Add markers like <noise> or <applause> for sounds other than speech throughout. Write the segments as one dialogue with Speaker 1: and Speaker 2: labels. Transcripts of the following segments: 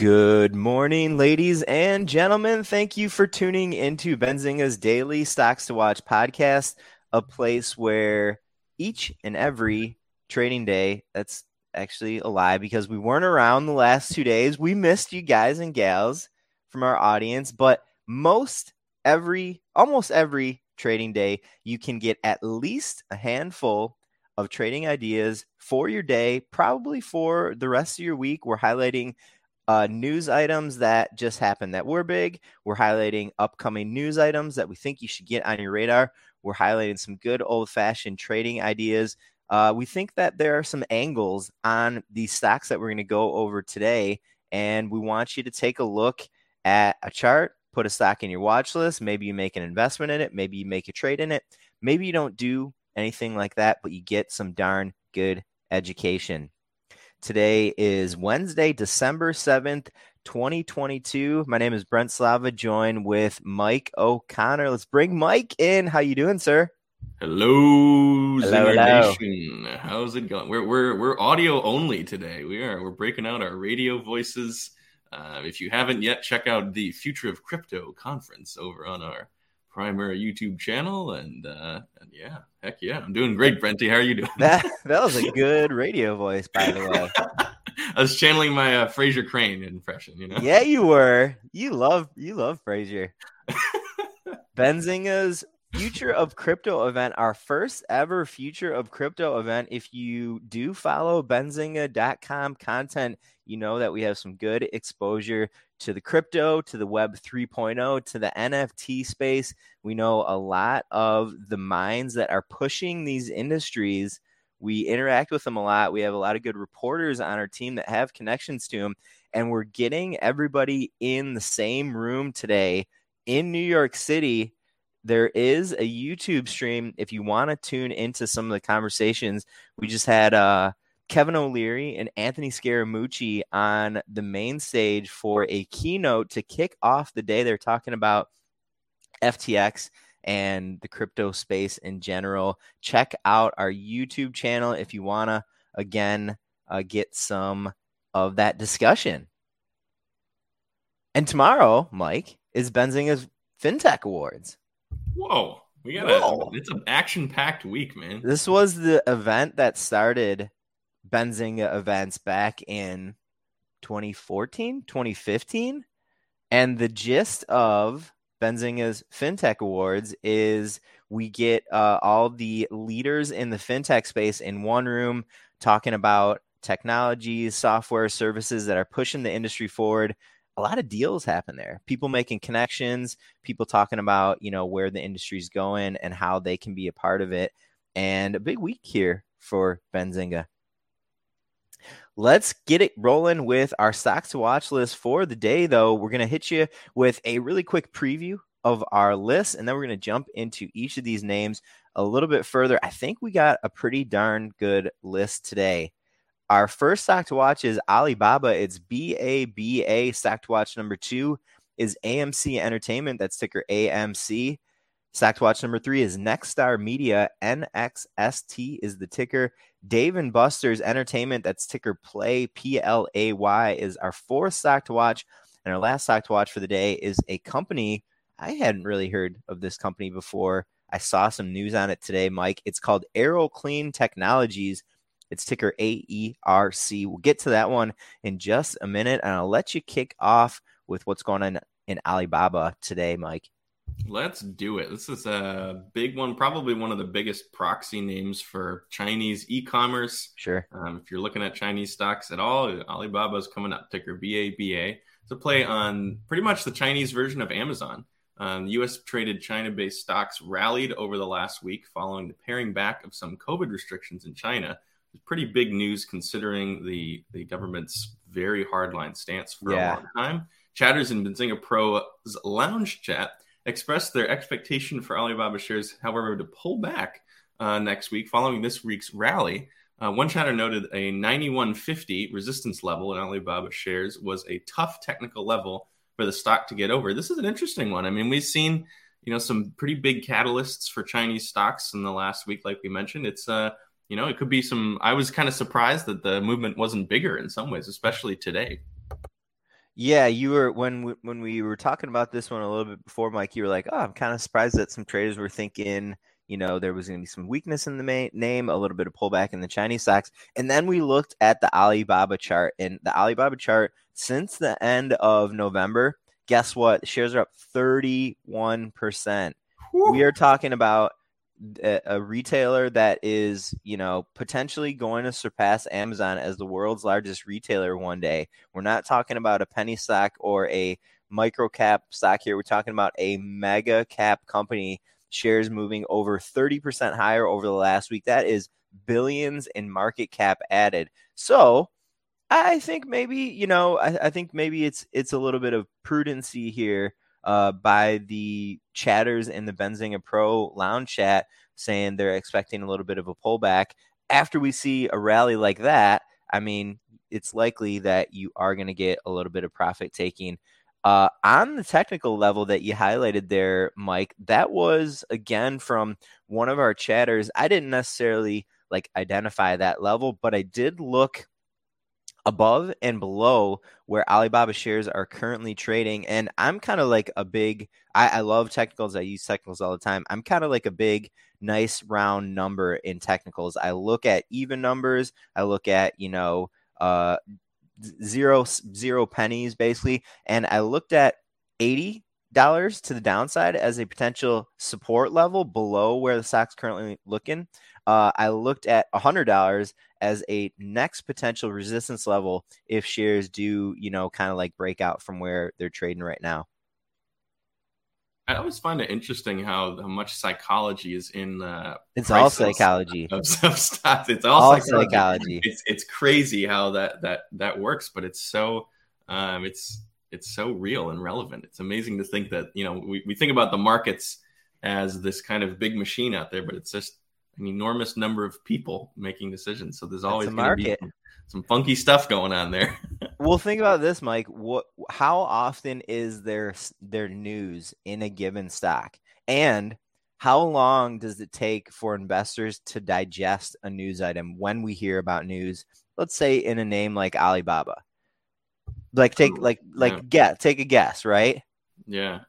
Speaker 1: Good morning, ladies and gentlemen. Thank you for tuning into Benzinga's daily Stocks to Watch podcast, a place where each and every trading day, that's actually a lie because we weren't around the last two days. We missed you guys and gals from our audience, but most every, almost every trading day, you can get at least a handful of trading ideas for your day, probably for the rest of your week. We're highlighting uh, news items that just happened that were big. We're highlighting upcoming news items that we think you should get on your radar. We're highlighting some good old fashioned trading ideas. Uh, we think that there are some angles on these stocks that we're going to go over today, and we want you to take a look at a chart, put a stock in your watch list. Maybe you make an investment in it, maybe you make a trade in it, maybe you don't do anything like that, but you get some darn good education. Today is Wednesday, December 7th, 2022. My name is Brent Slava, joined with Mike O'Connor. Let's bring Mike in. How you doing, sir?
Speaker 2: Hello, hello, hello. Nation. How's it going? We're, we're, we're audio only today. We are. We're breaking out our radio voices. Uh, if you haven't yet, check out the Future of Crypto conference over on our primary YouTube channel. And, uh, and yeah, heck yeah, I'm doing great, Brenty. How are you doing?
Speaker 1: That, that was a good radio voice, by the way. <laughs>
Speaker 2: I was channeling my uh, Frasier Crane impression, you know.
Speaker 1: Yeah, you were. You love you love Frasier. <laughs> Benzinga's Future of Crypto event, our first ever Future of Crypto event. If you do follow benzinga.com content, you know that we have some good exposure to the crypto, to the web 3.0, to the NFT space. We know a lot of the minds that are pushing these industries. We interact with them a lot. We have a lot of good reporters on our team that have connections to them. And we're getting everybody in the same room today in New York City. There is a YouTube stream if you want to tune into some of the conversations. We just had uh, Kevin O'Leary and Anthony Scaramucci on the main stage for a keynote to kick off the day. They're talking about FTX and the crypto space in general. Check out our YouTube channel if you want to, again, uh, get some of that discussion. And tomorrow, Mike, is Benzinga's FinTech Awards.
Speaker 2: Whoa. We got a, it's an action packed week, man.
Speaker 1: This was the event that started Benzinga events back in 2014, 2015. And the gist of Benzinga's FinTech Awards is we get uh, all the leaders in the FinTech space in one room talking about technologies, software, services that are pushing the industry forward. A lot of deals happen there. People making connections, people talking about, you know, where the industry's going and how they can be a part of it. And a big week here for Benzinga. Let's get it rolling with our stocks to watch list for the day, though. We're going to hit you with a really quick preview of our list, and then we're going to jump into each of these names a little bit further. I think we got a pretty darn good list today. Our first stock to watch is Alibaba. It's BABA. Stock to watch number two is AMC Entertainment. That's ticker AMC. Stock to watch number three is Nexstar Media. NXST is the ticker. Dave and Buster's Entertainment, that's ticker Play, P L A Y, is our fourth stock to watch. And our last stock to watch for the day is a company. I hadn't really heard of this company before. I saw some news on it today, Mike. It's called Aeroclean Technologies. It's ticker AERC. We'll get to that one in just a minute, and I'll let you kick off with what's going on in Alibaba today, Mike.
Speaker 2: Let's do it. This is a big one, probably one of the biggest proxy names for Chinese e-commerce.
Speaker 1: Sure.
Speaker 2: Um, if you're looking at Chinese stocks at all, Alibaba is coming up. Ticker BABA. It's a play on pretty much the Chinese version of Amazon. Um, U.S. traded China-based stocks rallied over the last week following the paring back of some COVID restrictions in China. It's pretty big news considering the the government's very hardline stance for yeah. a long time. Chatters in Benzinga Pro's lounge chat expressed their expectation for Alibaba shares, however, to pull back uh, next week following this week's rally. Uh, one chatter noted a 9150 resistance level in Alibaba shares was a tough technical level for the stock to get over. This is an interesting one. I mean, we've seen you know some pretty big catalysts for Chinese stocks in the last week, like we mentioned. It's uh you know it could be some. I was kind of surprised that the movement wasn't bigger in some ways, especially today.
Speaker 1: Yeah, you were when we, when we were talking about this one a little bit before, Mike. You were like, "Oh, I'm kind of surprised that some traders were thinking, you know, there was going to be some weakness in the main, name, a little bit of pullback in the Chinese stocks." And then we looked at the Alibaba chart, and the Alibaba chart since the end of November, guess what? Shares are up 31 percent. We are talking about a retailer that is, you know, potentially going to surpass Amazon as the world's largest retailer one day. We're not talking about a penny stock or a micro cap stock here. We're talking about a mega cap company shares moving over 30% higher over the last week. That is billions in market cap added. So, I think maybe, you know, I, I think maybe it's it's a little bit of prudency here uh, by the chatters in the Benzinga Pro lounge chat saying they're expecting a little bit of a pullback. After we see a rally like that, I mean, it's likely that you are going to get a little bit of profit taking. Uh, on the technical level that you highlighted there, Mike, that was again from one of our chatters. I didn't necessarily like identify that level, but I did look above and below where Alibaba shares are currently trading. And I'm kind of like a big, I, I, love technicals. I use technicals all the time. I'm kind of like a big, nice round number in technicals. I look at even numbers. I look at, you know, uh, zero, zero pennies basically. And I looked at 80 dollars to the downside as a potential support level below where the stock's currently looking. Uh, I looked at $100 as a next potential resistance level if shares do, you know, kind of like break out from where they're trading right now.
Speaker 2: I always find it interesting how, how much psychology is in uh
Speaker 1: it's all psychology <laughs>
Speaker 2: of, of stocks. It's all, all psychology. psychology. It's it's crazy how that that that works, but it's so um it's it's so real and relevant. It's amazing to think that you know we, we think about the markets as this kind of big machine out there, but it's just an enormous number of people making decisions. So there's always be some, some funky stuff going on there. <laughs>
Speaker 1: well, think about this, Mike. What? How often is there there news in a given stock, and how long does it take for investors to digest a news item when we hear about news? Let's say in a name like Alibaba. Like take like like yeah. get take a guess, right?
Speaker 2: Yeah.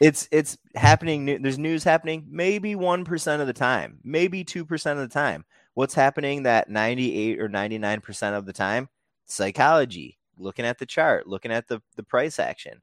Speaker 1: It's it's happening there's news happening maybe 1% of the time maybe 2% of the time. What's happening that 98 or 99% of the time? Psychology looking at the chart looking at the, the price action.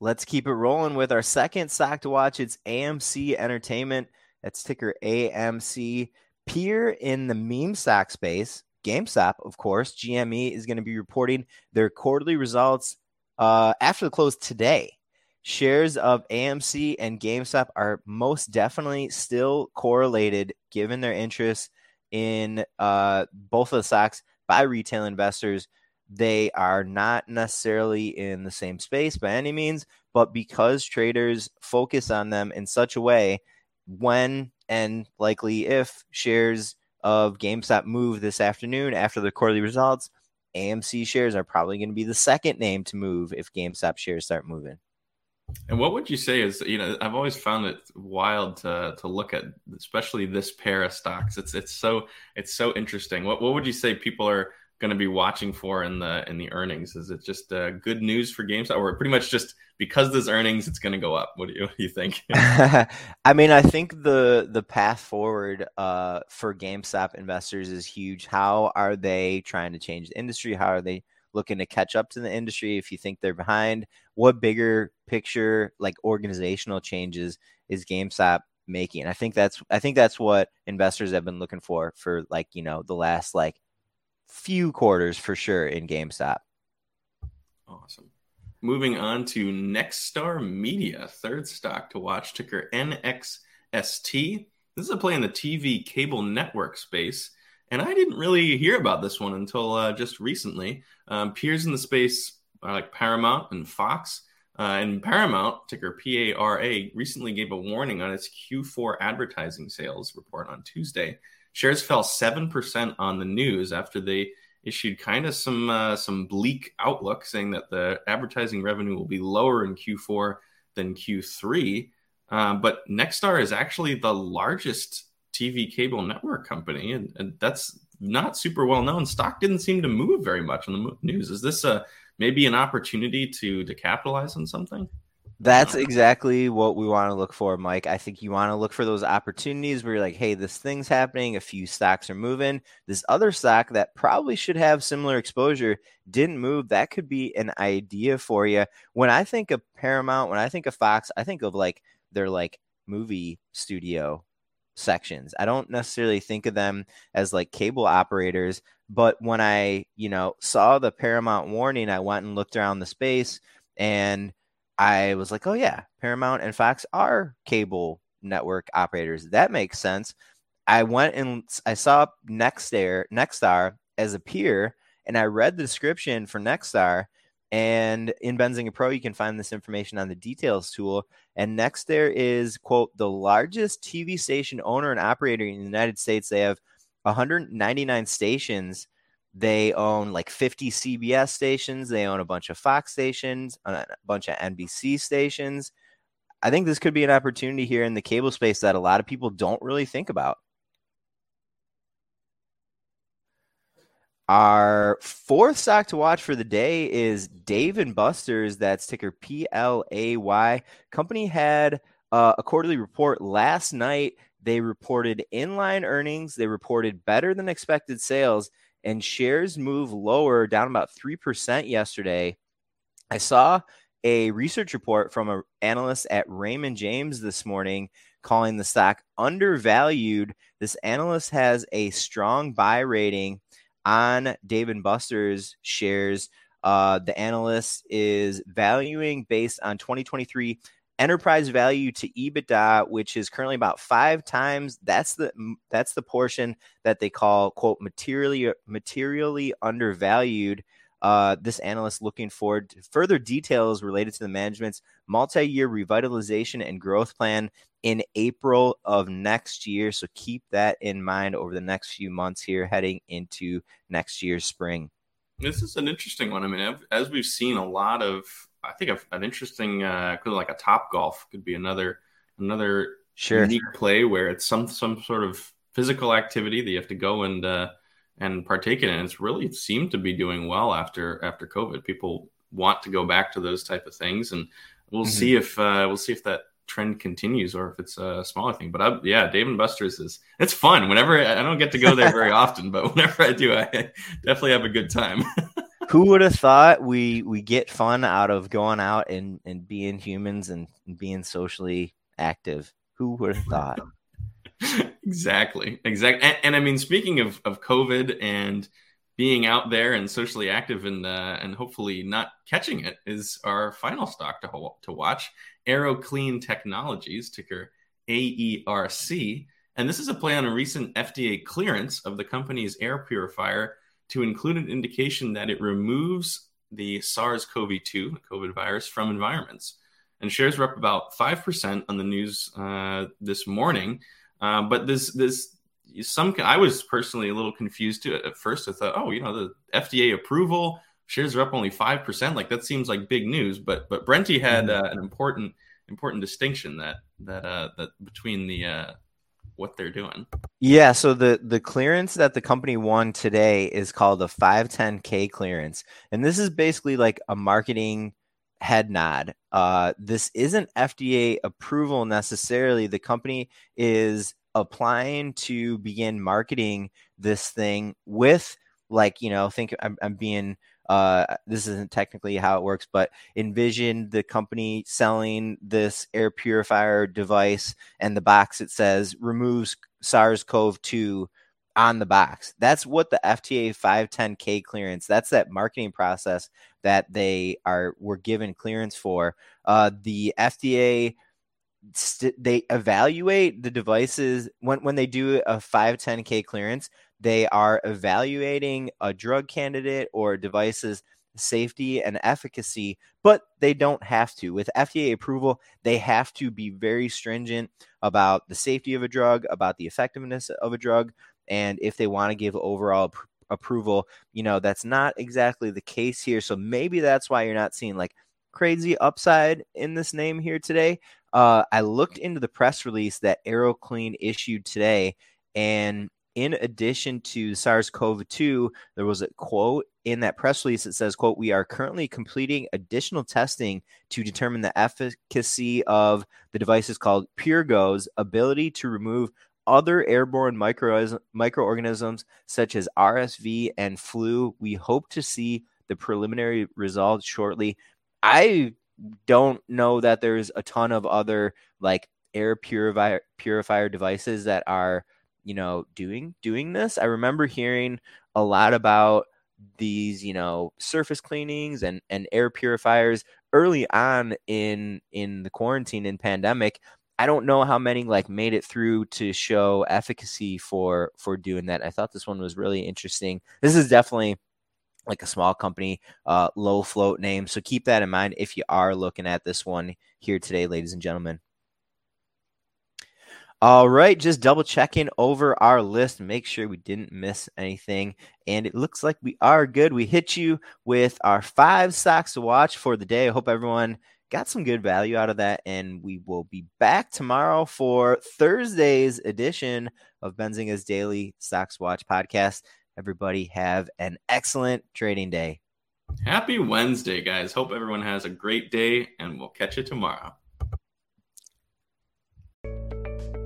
Speaker 1: Let's keep it rolling with our second stock to watch. It's amc entertainment. That's ticker amc peer in the meme stock space gamestop of course gme is going to be reporting their quarterly results uh, after the close today, shares of AMC and GameStop are most definitely still correlated given their interest in uh, both of the stocks by retail investors. They are not necessarily in the same space by any means, but because traders focus on them in such a way, when and likely if shares of GameStop move this afternoon after the quarterly results, AMC shares are probably going to be the second name to move if GameStop shares start moving.
Speaker 2: And what would you say is you know I've always found it wild to to look at, especially this pair of stocks. It's it's so it's so interesting. What what would you say people are going to be watching for in the in the earnings? Is it just uh, good news for GameStop, or pretty much just because there's earnings, it's going to go up? What do you, what do you think? <laughs>
Speaker 1: I mean, I think the the path forward uh, for GameStop investors is huge. How are they trying to change the industry? How are they looking to catch up to the industry? If you think they're behind, what bigger picture, like organizational changes, is GameStop making? And I think that's I think that's what investors have been looking for for like you know the last like few quarters for sure in GameStop.
Speaker 2: Awesome. Moving on to Nexstar Media, third stock to watch, ticker NXST. This is a play in the TV cable network space. And I didn't really hear about this one until uh, just recently. Um, peers in the space are like Paramount and Fox. Uh, and Paramount, ticker PARA, recently gave a warning on its Q4 advertising sales report on Tuesday Shares fell 7% on the news after they issued kind of some uh, some bleak outlook saying that the advertising revenue will be lower in Q4 than Q3. Um, but Nexstar is actually the largest TV cable network company, and, and, that's not super well known. Stock didn't seem to move very much on the news. Is this a maybe an opportunity to to capitalize on something?
Speaker 1: That's exactly what we want to look for, Mike. I think you want to look for those opportunities where you're like, hey, this thing's happening. A few stocks are moving. This other stock that probably should have similar exposure didn't move. That could be an idea for you. When I think of Paramount, when I think of Fox, I think of like their like movie studio sections. I don't necessarily think of them as like cable operators, but when I, you know, saw the Paramount warning, I went and looked around the space and I was like, oh yeah, Paramount and Fox are cable network operators. That makes sense. I went and I saw Nexstar, Nexstar as a peer, and I read the description for Nexstar. And in Benzinga Pro, you can find this information on the details tool. And Nexstar is, quote, the largest TV station owner and operator in the United States. They have 199 stations they own like 50 CBS stations. They own a bunch of Fox stations, a bunch of NBC stations. I think this could be an opportunity here in the cable space that a lot of people don't really think about. Our fourth stock to watch for the day is Dave and Buster's. That's ticker P L A Y. Company had uh, a quarterly report last night. They reported inline earnings. They reported better than expected sales and shares move lower, down about 3% yesterday. I saw a research report from an analyst at Raymond James this morning calling the stock undervalued. This analyst has a strong buy rating on Dave and Buster's shares. Uh, the analyst is valuing based on 2023 enterprise value to EBITDA, which is currently about five times. That's the that's the portion that they call quote materially materially undervalued. Uh, this analyst looking forward to further details related to the management's multi-year revitalization and growth plan in April of next year. So keep that in mind over the next few months here, heading into next year's spring.
Speaker 2: This is an interesting one. I mean, as we've seen a lot of I think an interesting, uh, like a Topgolf could be another another
Speaker 1: sure.
Speaker 2: unique play where it's some some sort of physical activity that you have to go and uh, and partake in. And it's really seemed to be doing well after after COVID. People want to go back to those type of things, and we'll mm-hmm. see if uh, we'll see if that trend continues or if it's a smaller thing. But I, yeah, Dave and Buster's is it's fun. Whenever I don't get to go there very <laughs> often, but whenever I do, I <laughs> definitely have a good time. <laughs>
Speaker 1: who would have thought we we get fun out of going out and and being humans and, being socially active? Who would have thought? <laughs>
Speaker 2: exactly, exactly. And, and, I mean, speaking of of COVID and being out there and socially active and uh, and hopefully not catching it is our final stock to to watch. AeroClean Technologies, ticker AERC. And this is a play on a recent FDA clearance of the company's air purifier to include an indication that it removes the SARS CoV 2, COVID virus, from environments. And shares were up about 5% on the news uh, this morning. Uh, but this, this, some, I was personally a little confused too at first. I thought, oh, you know, the FDA approval, shares are up only 5%. Like that seems like big news. But, but Brenty had mm-hmm. uh, an important, important distinction that, that, uh, that between the, uh, what they're doing.
Speaker 1: Yeah, so the the clearance that the company won today is called a 510k clearance, and this is basically like a marketing head nod. Uh, this isn't FDA approval necessarily. The company is applying to begin marketing this thing with like you know think I'm, I'm being uh, this isn't technically how it works, but envision the company selling this air purifier device and the box it says removes SARS CoV 2 on the box. That's what the FDA 510K clearance, that's that marketing process that they are were given clearance for. Uh, the FDA st- they evaluate the devices when when they do a 510K clearance they are evaluating a drug candidate or device's safety and efficacy, but they don't have to. With FDA approval, they have to be very stringent about the safety of a drug, about the effectiveness of a drug, and if they want to give overall pr- approval, you know, that's not exactly the case here. So maybe that's why you're not seeing like crazy upside in this name here today. Uh, I looked into the press release that AeroClean issued today, and in addition to SARS-CoV-2, there was a quote in that press release that says, "quote We are currently completing additional testing to determine the efficacy of the devices called Purgo's ability to remove other airborne micro- microorganisms such as RSV and flu. We hope to see the preliminary results shortly." I don't know that there's a ton of other like air purifier purifier devices that are you know doing doing this i remember hearing a lot about these you know surface cleanings and and air purifiers early on in in the quarantine and pandemic i don't know how many like made it through to show efficacy for for doing that i thought this one was really interesting this is definitely like a small company, uh, low float name. So keep that in mind if you are looking at this one here today, ladies and gentlemen. All right, just double checking over our list, make sure we didn't miss anything. And it looks like we are good. We hit you with our five stocks to watch for the day. I hope everyone got some good value out of that. And we will be back tomorrow for Thursday's edition of Benzinga's Daily Stocks Watch podcast. Everybody have an excellent trading day.
Speaker 2: Happy Wednesday, guys. Hope everyone has a great day, and we'll catch you tomorrow.